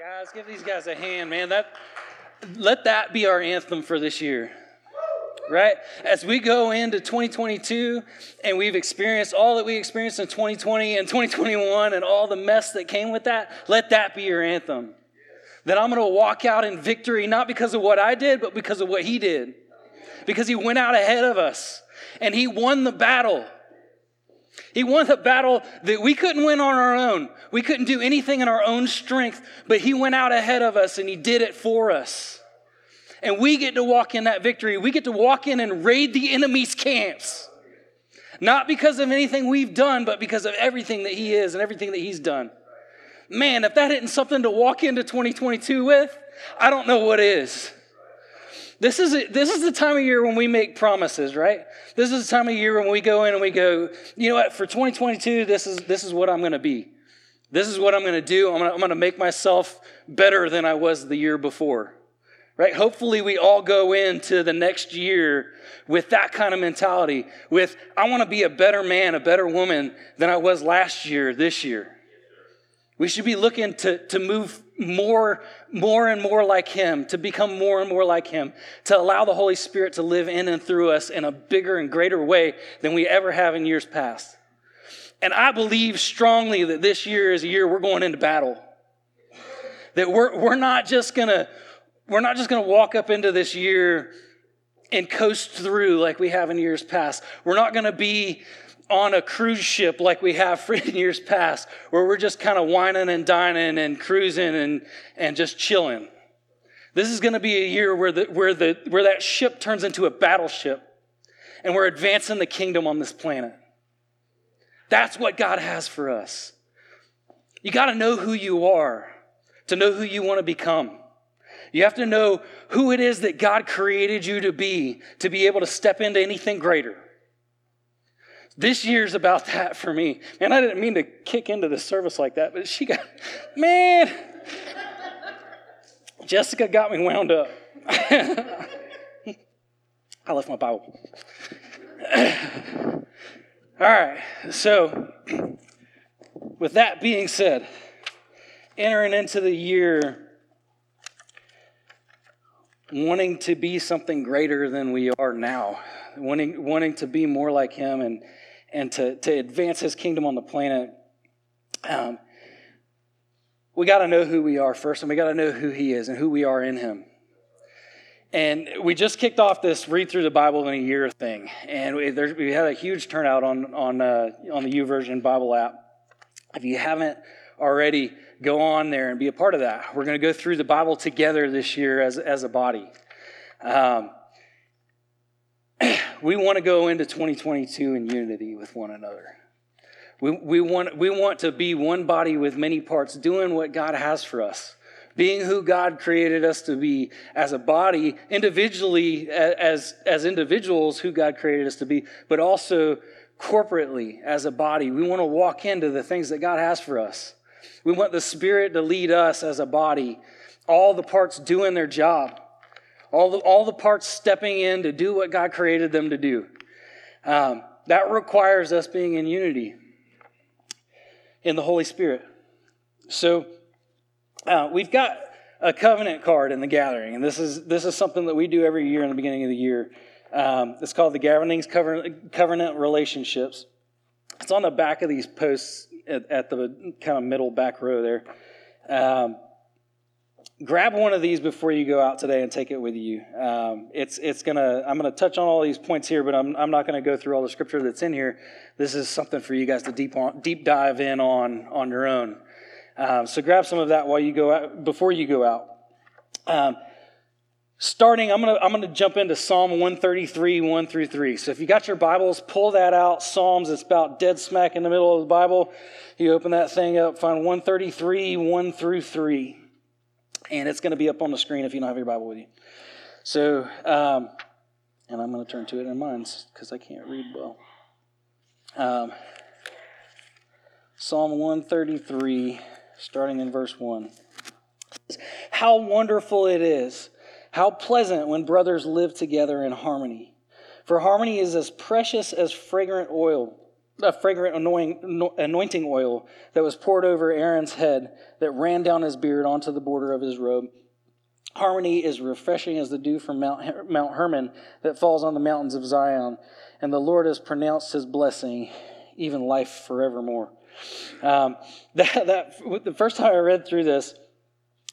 Guys, give these guys a hand, man. That let that be our anthem for this year. Right? As we go into 2022 and we've experienced all that we experienced in 2020 and 2021 and all the mess that came with that, let that be your anthem. That I'm going to walk out in victory, not because of what I did, but because of what He did. Because He went out ahead of us and He won the battle. He won the battle that we couldn't win on our own. We couldn't do anything in our own strength, but He went out ahead of us and He did it for us. And we get to walk in that victory. We get to walk in and raid the enemy's camps. Not because of anything we've done, but because of everything that He is and everything that He's done. Man, if that isn't something to walk into 2022 with, I don't know what is. This is, a, this is the time of year when we make promises, right? This is the time of year when we go in and we go, you know what, for 2022, this is, this is what I'm going to be. This is what I'm going to do. I'm going to, make myself better than I was the year before. Right? Hopefully, we all go into the next year with that kind of mentality with, I want to be a better man, a better woman than I was last year, this year. We should be looking to, to move more, more and more like Him, to become more and more like Him, to allow the Holy Spirit to live in and through us in a bigger and greater way than we ever have in years past. And I believe strongly that this year is a year we're going into battle. That we're, we're not just gonna, we're not just gonna walk up into this year and coast through like we have in years past. We're not gonna be on a cruise ship like we have for years past, where we're just kind of wining and dining and cruising and, and just chilling. This is going to be a year where, the, where, the, where that ship turns into a battleship and we're advancing the kingdom on this planet. That's what God has for us. You got to know who you are to know who you want to become. You have to know who it is that God created you to be to be able to step into anything greater. This year's about that for me. Man, I didn't mean to kick into the service like that, but she got, man, Jessica got me wound up. I left my Bible. All right, so with that being said, entering into the year wanting to be something greater than we are now, wanting, wanting to be more like Him and and to, to advance his kingdom on the planet, um, we got to know who we are first, and we got to know who he is and who we are in him. And we just kicked off this read through the Bible in a year thing, and we, we had a huge turnout on on uh, on the Bible app. If you haven't already, go on there and be a part of that. We're going to go through the Bible together this year as as a body. Um, we want to go into 2022 in unity with one another. We, we, want, we want to be one body with many parts, doing what God has for us, being who God created us to be as a body, individually, as, as individuals, who God created us to be, but also corporately as a body. We want to walk into the things that God has for us. We want the Spirit to lead us as a body, all the parts doing their job all the, all the parts stepping in to do what God created them to do. Um, that requires us being in unity in the Holy Spirit. So uh, we've got a covenant card in the gathering, and this is this is something that we do every year in the beginning of the year. Um, it's called the Gatherings Covenant Relationships. It's on the back of these posts at, at the kind of middle back row there. Um, grab one of these before you go out today and take it with you. Um, it's it's gonna I'm gonna touch on all these points here, but I'm I'm not gonna go through all the scripture that's in here. This is something for you guys to deep on, deep dive in on on your own. Um, so grab some of that while you go out before you go out. Um, starting, I'm gonna I'm gonna jump into Psalm 133 1 through 3. So if you got your Bibles, pull that out. Psalms, it's about dead smack in the middle of the Bible. You open that thing up, find 133 1 through 3 and it's to be up on the screen if you don't have your Bible with you. So, um, and I'm going to turn to it in mine because I can't read well. Um, Psalm 133, starting in verse 1. How wonderful it is, how pleasant when brothers live together in harmony. For harmony is as precious as fragrant oil, a fragrant anointing oil that was poured over Aaron's head that ran down his beard onto the border of his robe. Harmony is refreshing as the dew from Mount, Mount Hermon that falls on the mountains of Zion, and the Lord has pronounced his blessing, even life forevermore. Um, that, that, the first time I read through this,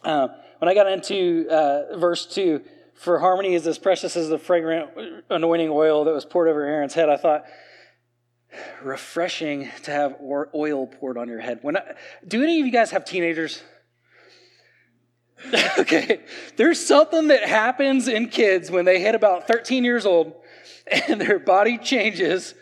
uh, when I got into uh, verse 2, for harmony is as precious as the fragrant anointing oil that was poured over Aaron's head, I thought, refreshing to have oil poured on your head. When I, do any of you guys have teenagers? okay, there's something that happens in kids when they hit about 13 years old and their body changes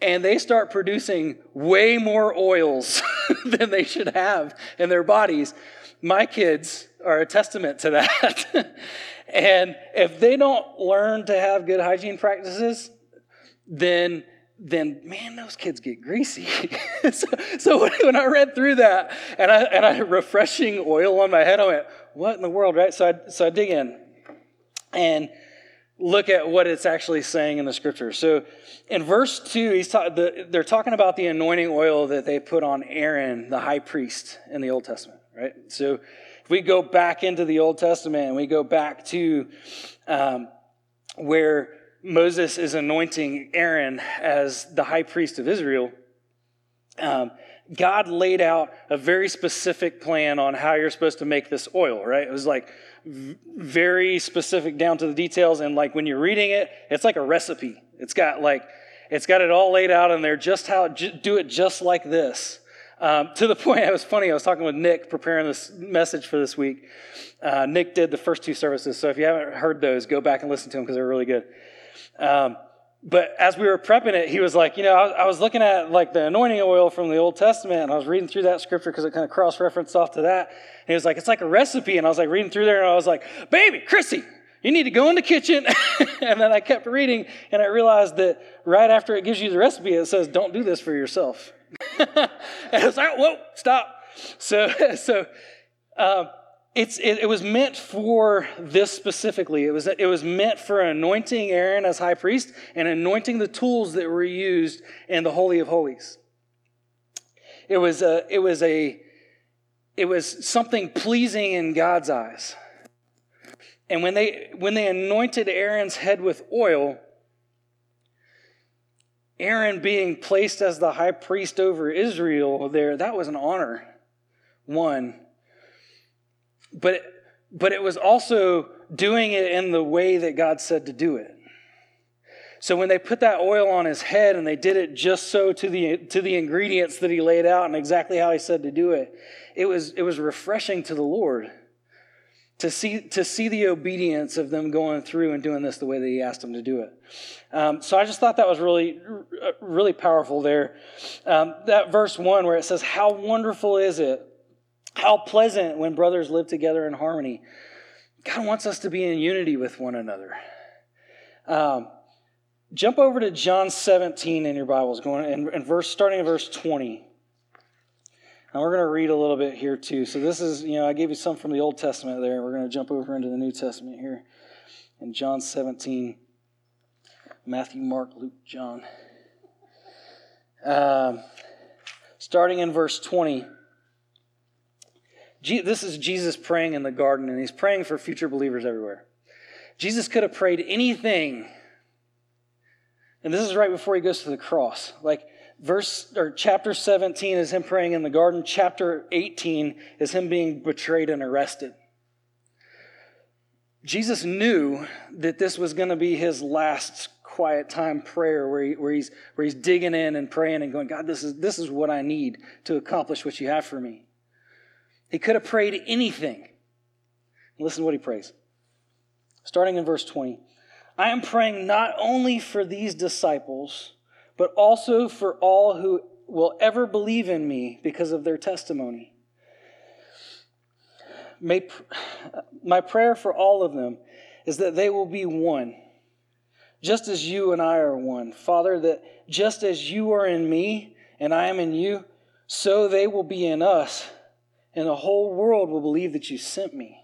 and they start producing way more oils than they should have in their bodies. My kids are a testament to that. and if they don't learn to have good hygiene practices, then then man, those kids get greasy. so, so, when I read through that and I and I had refreshing oil on my head, I went, "What in the world?" Right? So I so I dig in and look at what it's actually saying in the scripture. So in verse two, he's ta- the, they're talking about the anointing oil that they put on Aaron, the high priest, in the Old Testament. Right? So if we go back into the Old Testament and we go back to um, where Moses is anointing Aaron as the high priest of Israel, um, God laid out a very specific plan on how you're supposed to make this oil, right? It was like very specific down to the details. And like when you're reading it, it's like a recipe. It's got like, it's got it all laid out in there, just how, do it just like this. Um, to the point, it was funny, I was talking with Nick preparing this message for this week. Uh, Nick did the first two services, so if you haven't heard those, go back and listen to them because they're really good. Um, but as we were prepping it, he was like, you know, I, I, was looking at like the anointing oil from the Old Testament, and I was reading through that scripture because it kind of cross referenced off to that. And he was like, it's like a recipe. And I was like reading through there, and I was like, baby, Chrissy, you need to go in the kitchen. and then I kept reading, and I realized that right after it gives you the recipe, it says, don't do this for yourself. and I was like, whoa, stop. So, so, um, it's, it, it, was meant for this specifically. It was, it was meant for anointing Aaron as high priest and anointing the tools that were used in the Holy of Holies. It was a, it was a, it was something pleasing in God's eyes. And when they, when they anointed Aaron's head with oil, Aaron being placed as the high priest over Israel there, that was an honor. One but but it was also doing it in the way that God said to do it. So when they put that oil on his head and they did it just so to the to the ingredients that he laid out and exactly how he said to do it, it was it was refreshing to the Lord to see to see the obedience of them going through and doing this the way that he asked them to do it. Um, so I just thought that was really really powerful there. Um, that verse one where it says, "How wonderful is it." How pleasant when brothers live together in harmony. God wants us to be in unity with one another. Um, jump over to John 17 in your Bibles, going in, in verse starting in verse 20. And we're going to read a little bit here too. So this is, you know, I gave you some from the Old Testament there. We're going to jump over into the New Testament here in John 17. Matthew, Mark, Luke, John. Um, starting in verse 20 this is Jesus praying in the garden, and he's praying for future believers everywhere. Jesus could have prayed anything. And this is right before he goes to the cross. Like verse or chapter 17 is him praying in the garden, chapter 18 is him being betrayed and arrested. Jesus knew that this was going to be his last quiet time prayer where, he, where, he's, where he's digging in and praying and going, God, this is, this is what I need to accomplish what you have for me. He could have prayed anything. Listen to what he prays. Starting in verse 20 I am praying not only for these disciples, but also for all who will ever believe in me because of their testimony. May, my prayer for all of them is that they will be one, just as you and I are one. Father, that just as you are in me and I am in you, so they will be in us and the whole world will believe that you sent me.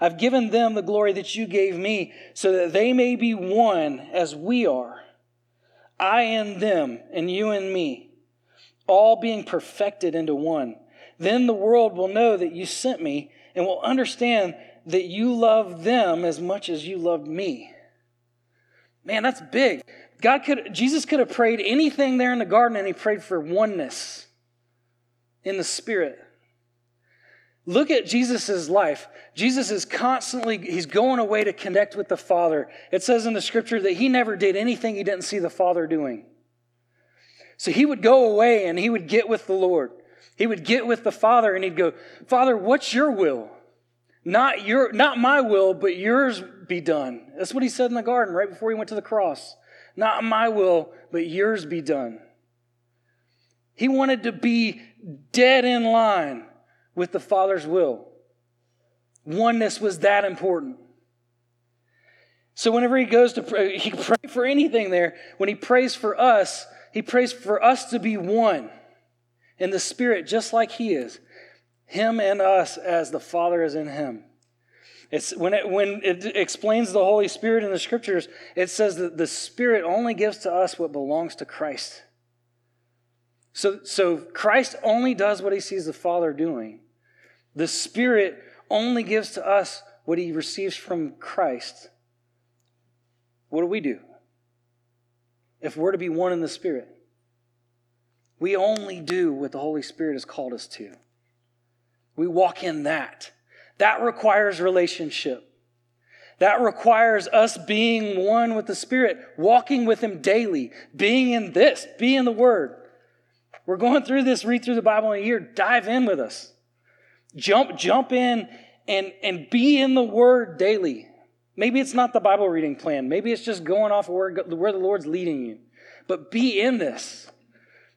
I've given them the glory that you gave me, so that they may be one as we are. I and them, and you and me, all being perfected into one. Then the world will know that you sent me and will understand that you love them as much as you loved me. Man, that's big. God could Jesus could have prayed anything there in the garden and he prayed for oneness in the spirit. Look at Jesus' life. Jesus is constantly, he's going away to connect with the Father. It says in the scripture that he never did anything he didn't see the Father doing. So he would go away and he would get with the Lord. He would get with the Father and he'd go, Father, what's your will? Not your, not my will, but yours be done. That's what he said in the garden right before he went to the cross. Not my will, but yours be done. He wanted to be dead in line with the Father's will. Oneness was that important. So whenever he goes to pray, he can pray for anything there. When he prays for us, he prays for us to be one in the Spirit, just like he is. Him and us as the Father is in him. It's when it when it explains the Holy Spirit in the scriptures, it says that the Spirit only gives to us what belongs to Christ. So, so Christ only does what he sees the Father doing. The Spirit only gives to us what he receives from Christ. What do we do? If we're to be one in the Spirit, we only do what the Holy Spirit has called us to. We walk in that. That requires relationship. That requires us being one with the Spirit, walking with Him daily, being in this, be in the Word. We're going through this, read through the Bible in a year. Dive in with us. Jump, jump in and, and be in the Word daily. Maybe it's not the Bible reading plan. Maybe it's just going off where, where the Lord's leading you. But be in this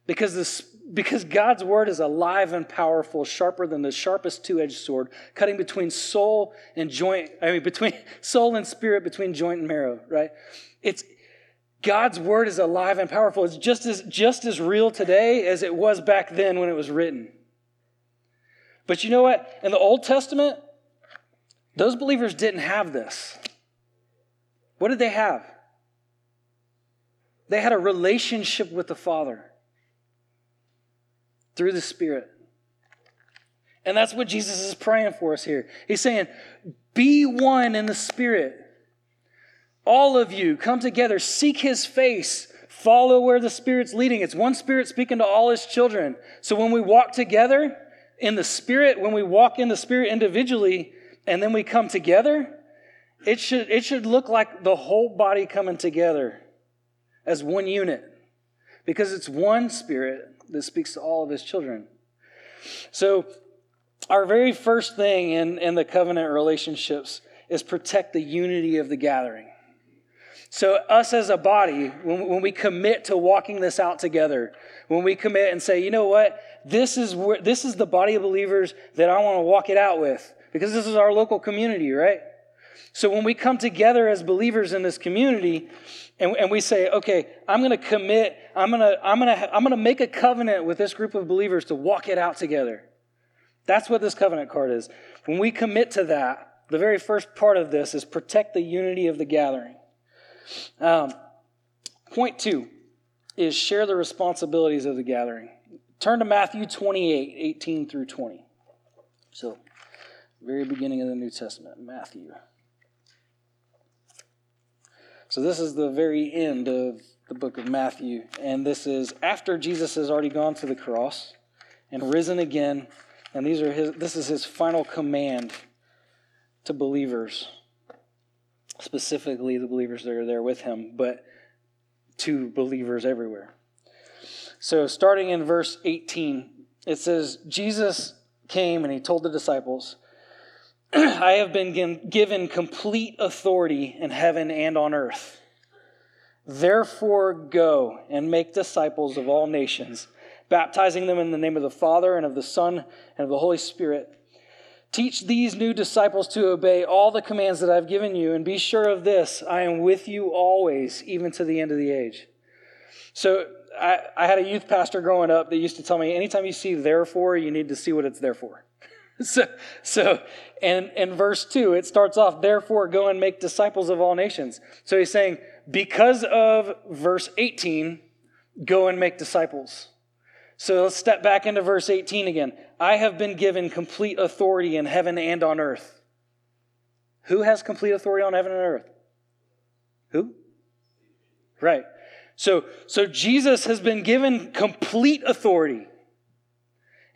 because, this because God's Word is alive and powerful, sharper than the sharpest two edged sword, cutting between soul and joint, I mean, between soul and spirit, between joint and marrow, right? It's, God's word is alive and powerful. It's just as, just as real today as it was back then when it was written. But you know what? In the Old Testament, those believers didn't have this. What did they have? They had a relationship with the Father through the Spirit. And that's what Jesus is praying for us here. He's saying, Be one in the Spirit. All of you come together, seek His face, follow where the Spirit's leading. It's one Spirit speaking to all His children. So when we walk together, in the Spirit, when we walk in the Spirit individually and then we come together, it should, it should look like the whole body coming together as one unit because it's one Spirit that speaks to all of His children. So, our very first thing in, in the covenant relationships is protect the unity of the gathering. So, us as a body, when, when we commit to walking this out together, when we commit and say, you know what, this is where, this is the body of believers that I want to walk it out with, because this is our local community, right? So when we come together as believers in this community, and, and we say, okay, I'm going to commit, I'm going to, I'm going to, I'm going to make a covenant with this group of believers to walk it out together. That's what this covenant card is. When we commit to that, the very first part of this is protect the unity of the gathering. Um, point two is share the responsibilities of the gathering. Turn to Matthew 28, 18 through 20. So, very beginning of the New Testament, Matthew. So, this is the very end of the book of Matthew. And this is after Jesus has already gone to the cross and risen again. And these are his, this is his final command to believers specifically the believers that are there with him, but to believers everywhere. So, starting in verse 18, it says, Jesus came and he told the disciples, I have been given complete authority in heaven and on earth. Therefore, go and make disciples of all nations, baptizing them in the name of the Father and of the Son and of the Holy Spirit Teach these new disciples to obey all the commands that I've given you, and be sure of this I am with you always, even to the end of the age. So, I, I had a youth pastor growing up that used to tell me anytime you see therefore, you need to see what it's there for. so, so and in verse 2, it starts off, therefore go and make disciples of all nations. So he's saying, because of verse 18, go and make disciples. So let's step back into verse 18 again. I have been given complete authority in heaven and on earth. Who has complete authority on heaven and earth? Who? Right. So, so Jesus has been given complete authority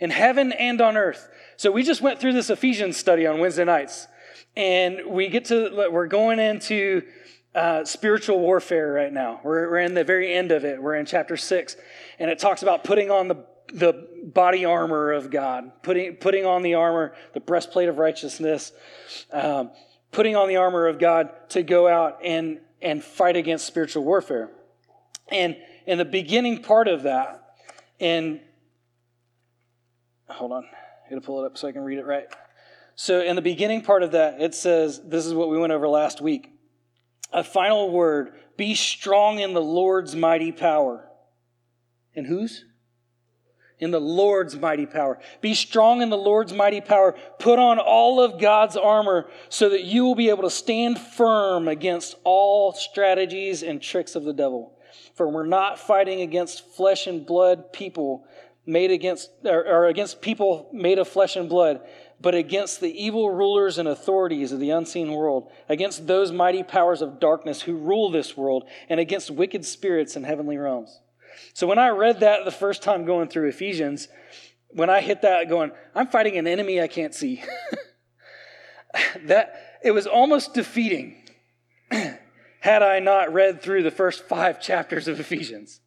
in heaven and on earth. So we just went through this Ephesians study on Wednesday nights, and we get to we're going into uh, spiritual warfare right now. We're, we're in the very end of it. We're in chapter six, and it talks about putting on the the body armor of God, putting putting on the armor, the breastplate of righteousness, um, putting on the armor of God to go out and and fight against spiritual warfare. And in the beginning part of that, in hold on, I gotta pull it up so I can read it right. So in the beginning part of that, it says, this is what we went over last week. A final word be strong in the Lord's mighty power. In whose? In the Lord's mighty power. Be strong in the Lord's mighty power. Put on all of God's armor so that you will be able to stand firm against all strategies and tricks of the devil. For we're not fighting against flesh and blood people made against, or, or against people made of flesh and blood, but against the evil rulers and authorities of the unseen world, against those mighty powers of darkness who rule this world, and against wicked spirits in heavenly realms. So when I read that the first time going through Ephesians, when I hit that going, I'm fighting an enemy I can't see. that it was almost defeating had I not read through the first five chapters of Ephesians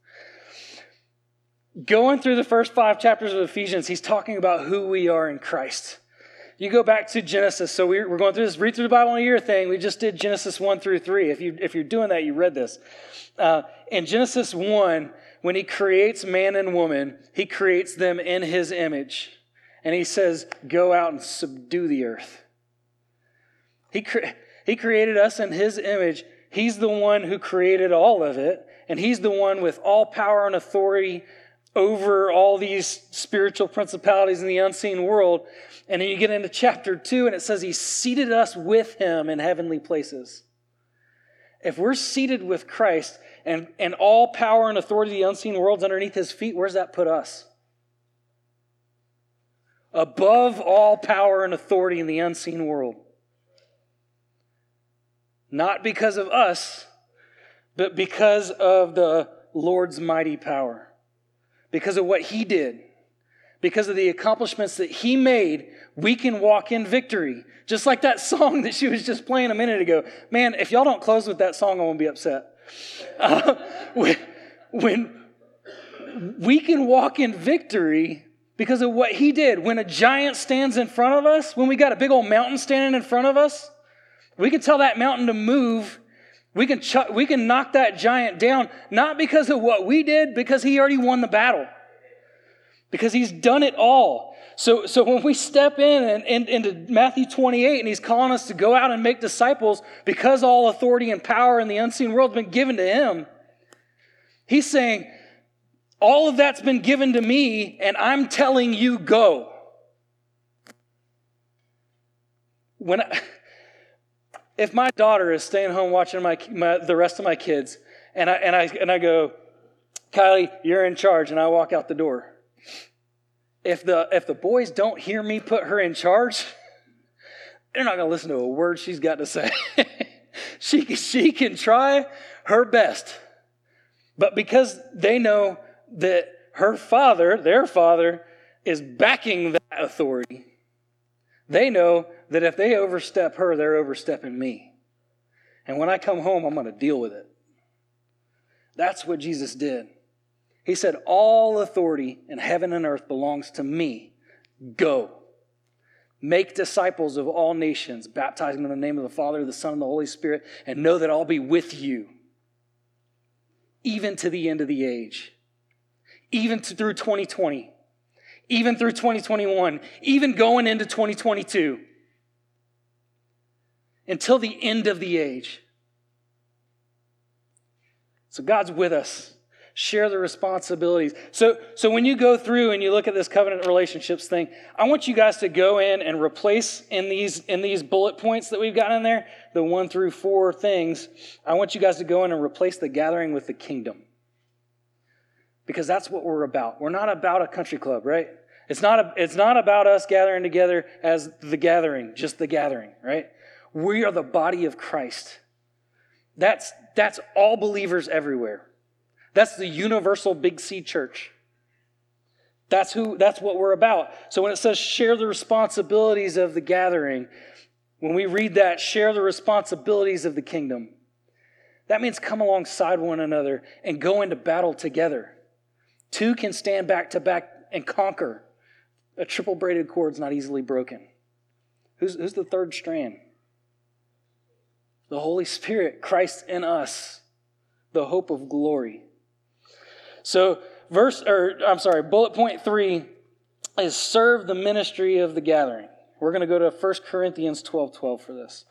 going through the first five chapters of Ephesians, he's talking about who we are in Christ. You go back to Genesis. So we're, going through this read through the Bible in a year thing. We just did Genesis 1 through 3. If, you, if you're doing that, you read this. Uh, in Genesis 1, when he creates man and woman, he creates them in his image. And he says, Go out and subdue the earth. He, cre- he created us in his image. He's the one who created all of it. And he's the one with all power and authority over all these spiritual principalities in the unseen world. And then you get into chapter two, and it says he seated us with him in heavenly places. If we're seated with Christ and, and all power and authority of the unseen world's underneath his feet, where's that put us? Above all power and authority in the unseen world. Not because of us, but because of the Lord's mighty power because of what he did, because of the accomplishments that he made, we can walk in victory. Just like that song that she was just playing a minute ago. Man, if y'all don't close with that song, I won't be upset. Uh, when, when we can walk in victory because of what he did. When a giant stands in front of us, when we got a big old mountain standing in front of us, we can tell that mountain to move we can, ch- we can knock that giant down, not because of what we did, because he already won the battle. Because he's done it all. So, so when we step in and, and, into Matthew 28 and he's calling us to go out and make disciples because all authority and power in the unseen world has been given to him, he's saying, all of that's been given to me and I'm telling you go. When I, if my daughter is staying home watching my, my, the rest of my kids, and I, and, I, and I go, Kylie, you're in charge, and I walk out the door. If the, if the boys don't hear me put her in charge, they're not going to listen to a word she's got to say. she, she can try her best. But because they know that her father, their father, is backing that authority, they know that if they overstep her, they're overstepping me. And when I come home, I'm going to deal with it. That's what Jesus did. He said, All authority in heaven and earth belongs to me. Go. Make disciples of all nations, baptizing them in the name of the Father, the Son, and the Holy Spirit, and know that I'll be with you even to the end of the age, even to, through 2020 even through 2021, even going into 2022, until the end of the age. So God's with us. Share the responsibilities. So, so when you go through and you look at this covenant relationships thing, I want you guys to go in and replace in these in these bullet points that we've got in there, the one through four things. I want you guys to go in and replace the gathering with the kingdom. Because that's what we're about. We're not about a country club, right? It's not, a, it's not about us gathering together as the gathering, just the gathering, right? We are the body of Christ. That's, that's all believers everywhere. That's the universal Big C church. That's who that's what we're about. So when it says share the responsibilities of the gathering, when we read that share the responsibilities of the kingdom, that means come alongside one another and go into battle together. Two can stand back to back and conquer. A triple braided cord's not easily broken. Who's, who's the third strand? The Holy Spirit, Christ in us, the hope of glory. So, verse, or I'm sorry, bullet point three is serve the ministry of the gathering. We're going to go to 1 Corinthians 12 12 for this.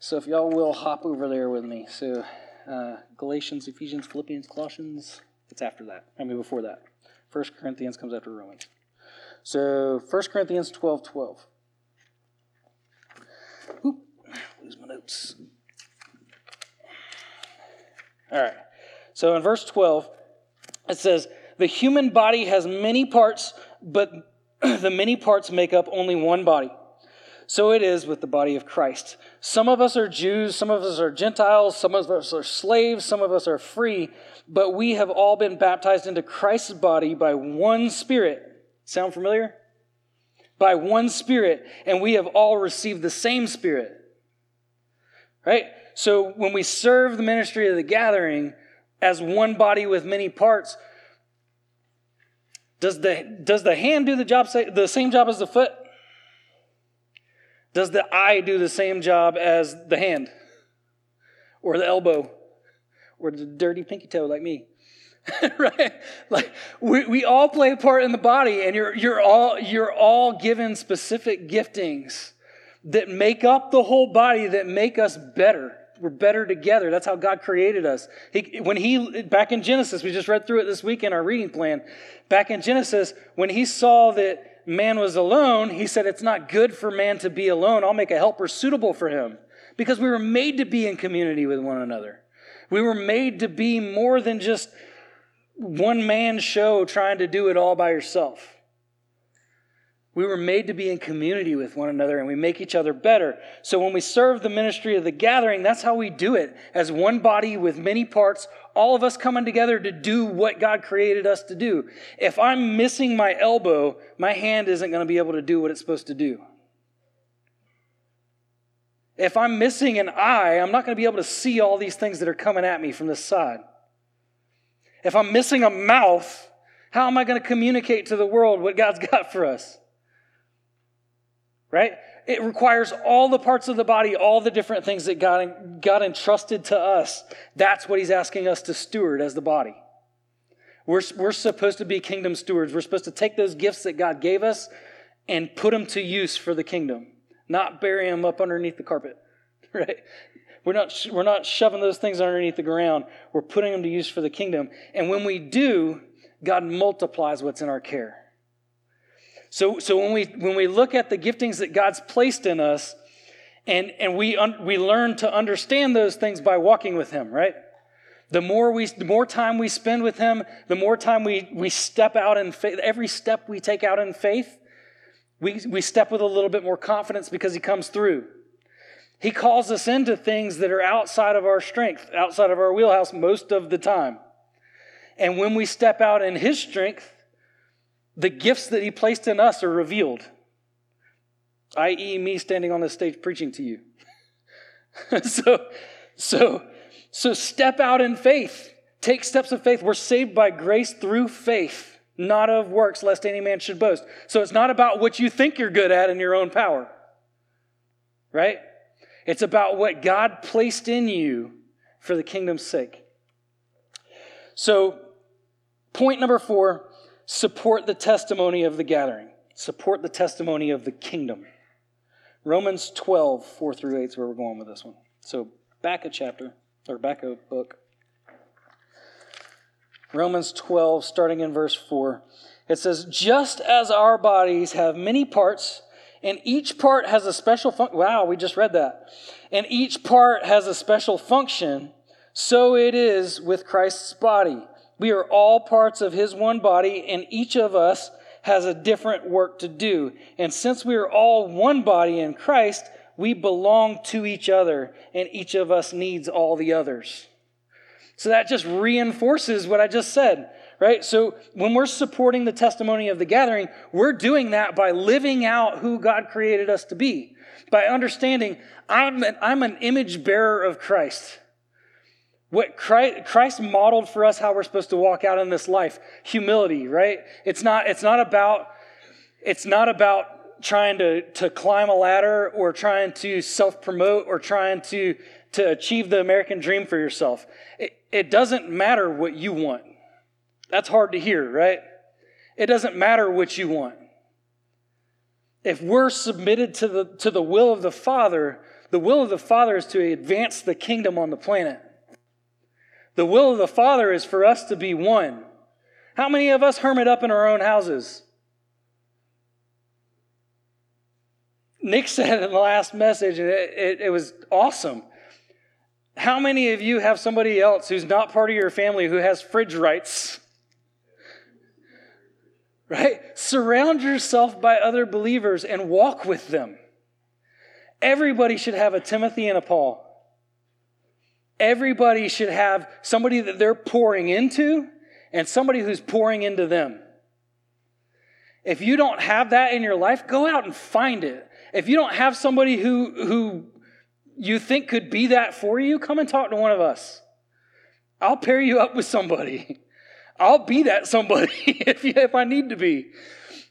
So, if y'all will hop over there with me. So, uh, Galatians, Ephesians, Philippians, Colossians, it's after that. I mean, before that. 1 Corinthians comes after Romans. So, 1 Corinthians 12 12. Oop, lose my notes. All right. So, in verse 12, it says, The human body has many parts, but the many parts make up only one body. So it is with the body of Christ. Some of us are Jews, some of us are Gentiles, some of us are slaves, some of us are free, but we have all been baptized into Christ's body by one Spirit. Sound familiar? By one Spirit, and we have all received the same Spirit. Right? So when we serve the ministry of the gathering, as one body with many parts. Does the, does the hand do the job the same job as the foot? Does the eye do the same job as the hand? Or the elbow? Or the dirty pinky toe like me? right? Like we, we all play a part in the body, and you're you're all you're all given specific giftings that make up the whole body that make us better we're better together. That's how God created us. He, when he, back in Genesis, we just read through it this week in our reading plan. Back in Genesis, when he saw that man was alone, he said, It's not good for man to be alone. I'll make a helper suitable for him. Because we were made to be in community with one another. We were made to be more than just one man show trying to do it all by yourself. We were made to be in community with one another and we make each other better. So when we serve the ministry of the gathering, that's how we do it. As one body with many parts, all of us coming together to do what God created us to do. If I'm missing my elbow, my hand isn't going to be able to do what it's supposed to do. If I'm missing an eye, I'm not going to be able to see all these things that are coming at me from this side. If I'm missing a mouth, how am I going to communicate to the world what God's got for us? Right? It requires all the parts of the body, all the different things that God, God entrusted to us. That's what He's asking us to steward as the body. We're, we're supposed to be kingdom stewards. We're supposed to take those gifts that God gave us and put them to use for the kingdom, not bury them up underneath the carpet, right? We're not, we're not shoving those things underneath the ground. We're putting them to use for the kingdom. And when we do, God multiplies what's in our care. So, so when, we, when we look at the giftings that God's placed in us, and, and we, un, we learn to understand those things by walking with Him, right? The more, we, the more time we spend with Him, the more time we, we step out in faith. Every step we take out in faith, we, we step with a little bit more confidence because He comes through. He calls us into things that are outside of our strength, outside of our wheelhouse most of the time. And when we step out in His strength, the gifts that he placed in us are revealed, i.e., me standing on the stage preaching to you. so, so, so step out in faith. Take steps of faith. We're saved by grace through faith, not of works, lest any man should boast. So it's not about what you think you're good at in your own power, right? It's about what God placed in you for the kingdom's sake. So, point number four support the testimony of the gathering, support the testimony of the kingdom. Romans 12, 4 through 8 is where we're going with this one. So back a chapter, or back a book. Romans 12, starting in verse 4. It says, Just as our bodies have many parts, and each part has a special function. Wow, we just read that. And each part has a special function, so it is with Christ's body. We are all parts of his one body, and each of us has a different work to do. And since we are all one body in Christ, we belong to each other, and each of us needs all the others. So that just reinforces what I just said, right? So when we're supporting the testimony of the gathering, we're doing that by living out who God created us to be, by understanding I'm an, I'm an image bearer of Christ. What Christ, Christ modeled for us how we're supposed to walk out in this life, humility, right? It's not, it's not about, it's not about trying to, to climb a ladder or trying to self promote or trying to, to achieve the American dream for yourself. It, it doesn't matter what you want. That's hard to hear, right? It doesn't matter what you want. If we're submitted to the, to the will of the Father, the will of the Father is to advance the kingdom on the planet. The will of the Father is for us to be one. How many of us hermit up in our own houses? Nick said in the last message, and it, it, it, was awesome. How many of you have somebody else who's not part of your family who has fridge rights? Right? Surround yourself by other believers and walk with them. Everybody should have a Timothy and a Paul. Everybody should have somebody that they're pouring into and somebody who's pouring into them. If you don't have that in your life, go out and find it. If you don't have somebody who, who you think could be that for you, come and talk to one of us. I'll pair you up with somebody. I'll be that somebody if, you, if I need to be.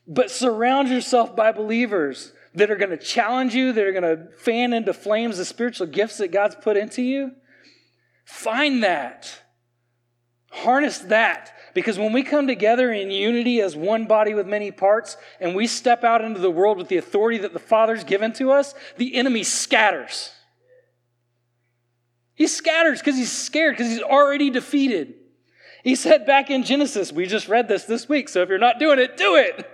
But surround yourself by believers that are going to challenge you, that are going to fan into flames the spiritual gifts that God's put into you. Find that. Harness that. Because when we come together in unity as one body with many parts and we step out into the world with the authority that the Father's given to us, the enemy scatters. He scatters because he's scared, because he's already defeated. He said back in Genesis, we just read this this week, so if you're not doing it, do it.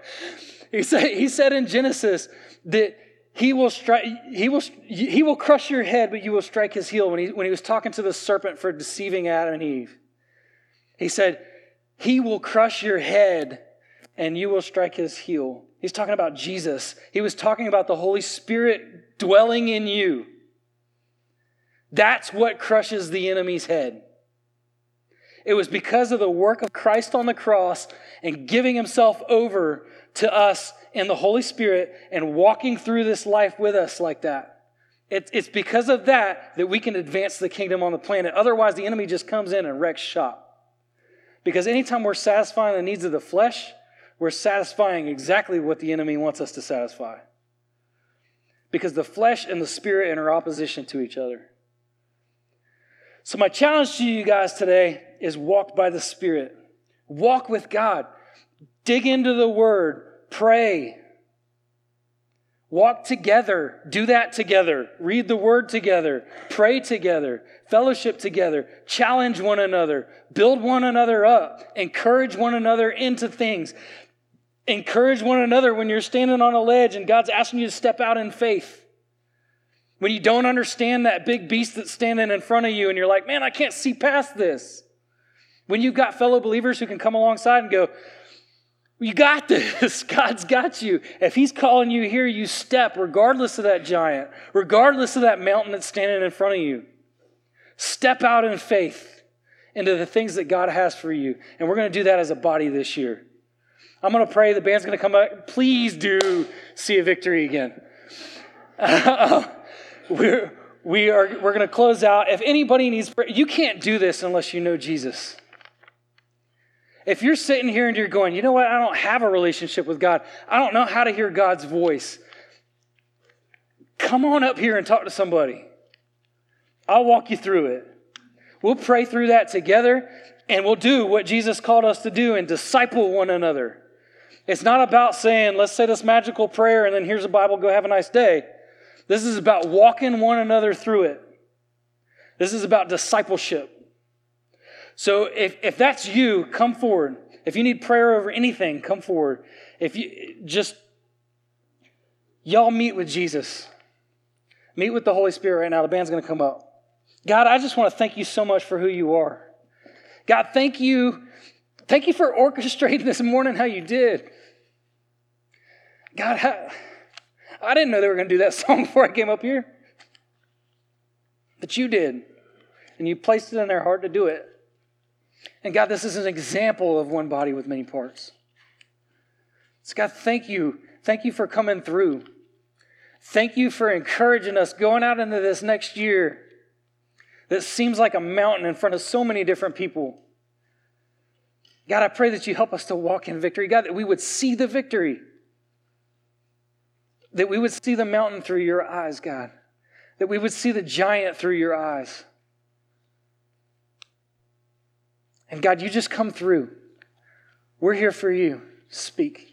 He said, he said in Genesis that he will strike he will he will crush your head but you will strike his heel. When he when he was talking to the serpent for deceiving adam and eve he said he will crush your head and you will strike his heel. He's talking about jesus. He was talking about the holy spirit dwelling in you. That's what crushes the enemy's head. It was because of the work of christ on the cross and giving himself over to us in the Holy Spirit and walking through this life with us like that. It, it's because of that that we can advance the kingdom on the planet. Otherwise, the enemy just comes in and wrecks shop. Because anytime we're satisfying the needs of the flesh, we're satisfying exactly what the enemy wants us to satisfy. Because the flesh and the spirit are in opposition to each other. So, my challenge to you guys today is walk by the Spirit. Walk with God. Dig into the Word. Pray. Walk together. Do that together. Read the word together. Pray together. Fellowship together. Challenge one another. Build one another up. Encourage one another into things. Encourage one another when you're standing on a ledge and God's asking you to step out in faith. When you don't understand that big beast that's standing in front of you and you're like, man, I can't see past this. When you've got fellow believers who can come alongside and go, you got this. God's got you. If He's calling you here, you step, regardless of that giant, regardless of that mountain that's standing in front of you. Step out in faith into the things that God has for you. And we're going to do that as a body this year. I'm going to pray. The band's going to come back. Please do see a victory again. we're, we are, we're going to close out. If anybody needs prayer, you can't do this unless you know Jesus. If you're sitting here and you're going, you know what, I don't have a relationship with God, I don't know how to hear God's voice, come on up here and talk to somebody. I'll walk you through it. We'll pray through that together and we'll do what Jesus called us to do and disciple one another. It's not about saying, let's say this magical prayer and then here's a Bible, go have a nice day. This is about walking one another through it. This is about discipleship. So if, if that's you, come forward. If you need prayer over anything, come forward. If you just, y'all meet with Jesus. Meet with the Holy Spirit right now. The band's going to come up. God, I just want to thank you so much for who you are. God, thank you. Thank you for orchestrating this morning how you did. God, I, I didn't know they were going to do that song before I came up here. But you did. And you placed it in their heart to do it. And God, this is an example of one body with many parts. So, God, thank you. Thank you for coming through. Thank you for encouraging us going out into this next year that seems like a mountain in front of so many different people. God, I pray that you help us to walk in victory. God, that we would see the victory, that we would see the mountain through your eyes, God, that we would see the giant through your eyes. And God, you just come through. We're here for you. Speak.